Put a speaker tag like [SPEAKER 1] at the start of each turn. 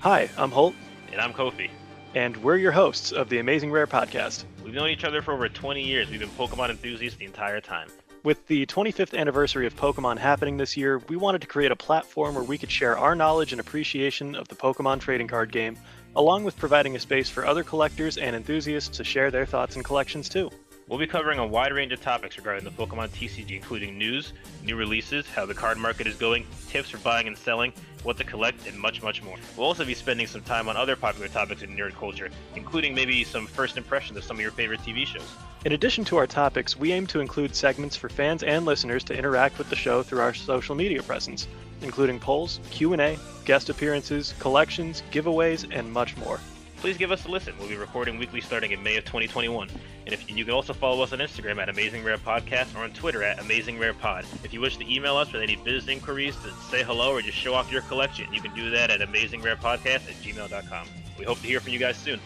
[SPEAKER 1] Hi, I'm Holt,
[SPEAKER 2] And I'm Kofi.
[SPEAKER 1] and we're your hosts of the Amazing Rare podcast.
[SPEAKER 2] We've known each other for over 20 years. We've been Pokemon enthusiasts the entire time.
[SPEAKER 1] With the 25th anniversary of Pokemon happening this year, we wanted to create a platform where we could share our knowledge and appreciation of the Pokemon trading card game, along with providing a space for other collectors and enthusiasts to share their thoughts and collections too.
[SPEAKER 2] We'll be covering a wide range of topics regarding the Pokemon TCG, including news, new releases, how the card market is going, tips for buying and selling, what to collect, and much, much more. We'll also be spending some time on other popular topics in nerd culture, including maybe some first impressions of some of your favorite TV shows.
[SPEAKER 1] In addition to our topics, we aim to include segments for fans and listeners to interact with the show through our social media presence, including polls, Q&A, guest appearances, collections, giveaways, and much more.
[SPEAKER 2] Please give us a listen. We'll be recording weekly starting in May of 2021. And if you can also follow us on Instagram at Amazing Rare Podcast or on Twitter at Amazing Rare Pod. If you wish to email us with any business inquiries to say hello or just show off your collection, you can do that at AmazingRarePodcast at gmail.com. We hope to hear from you guys soon.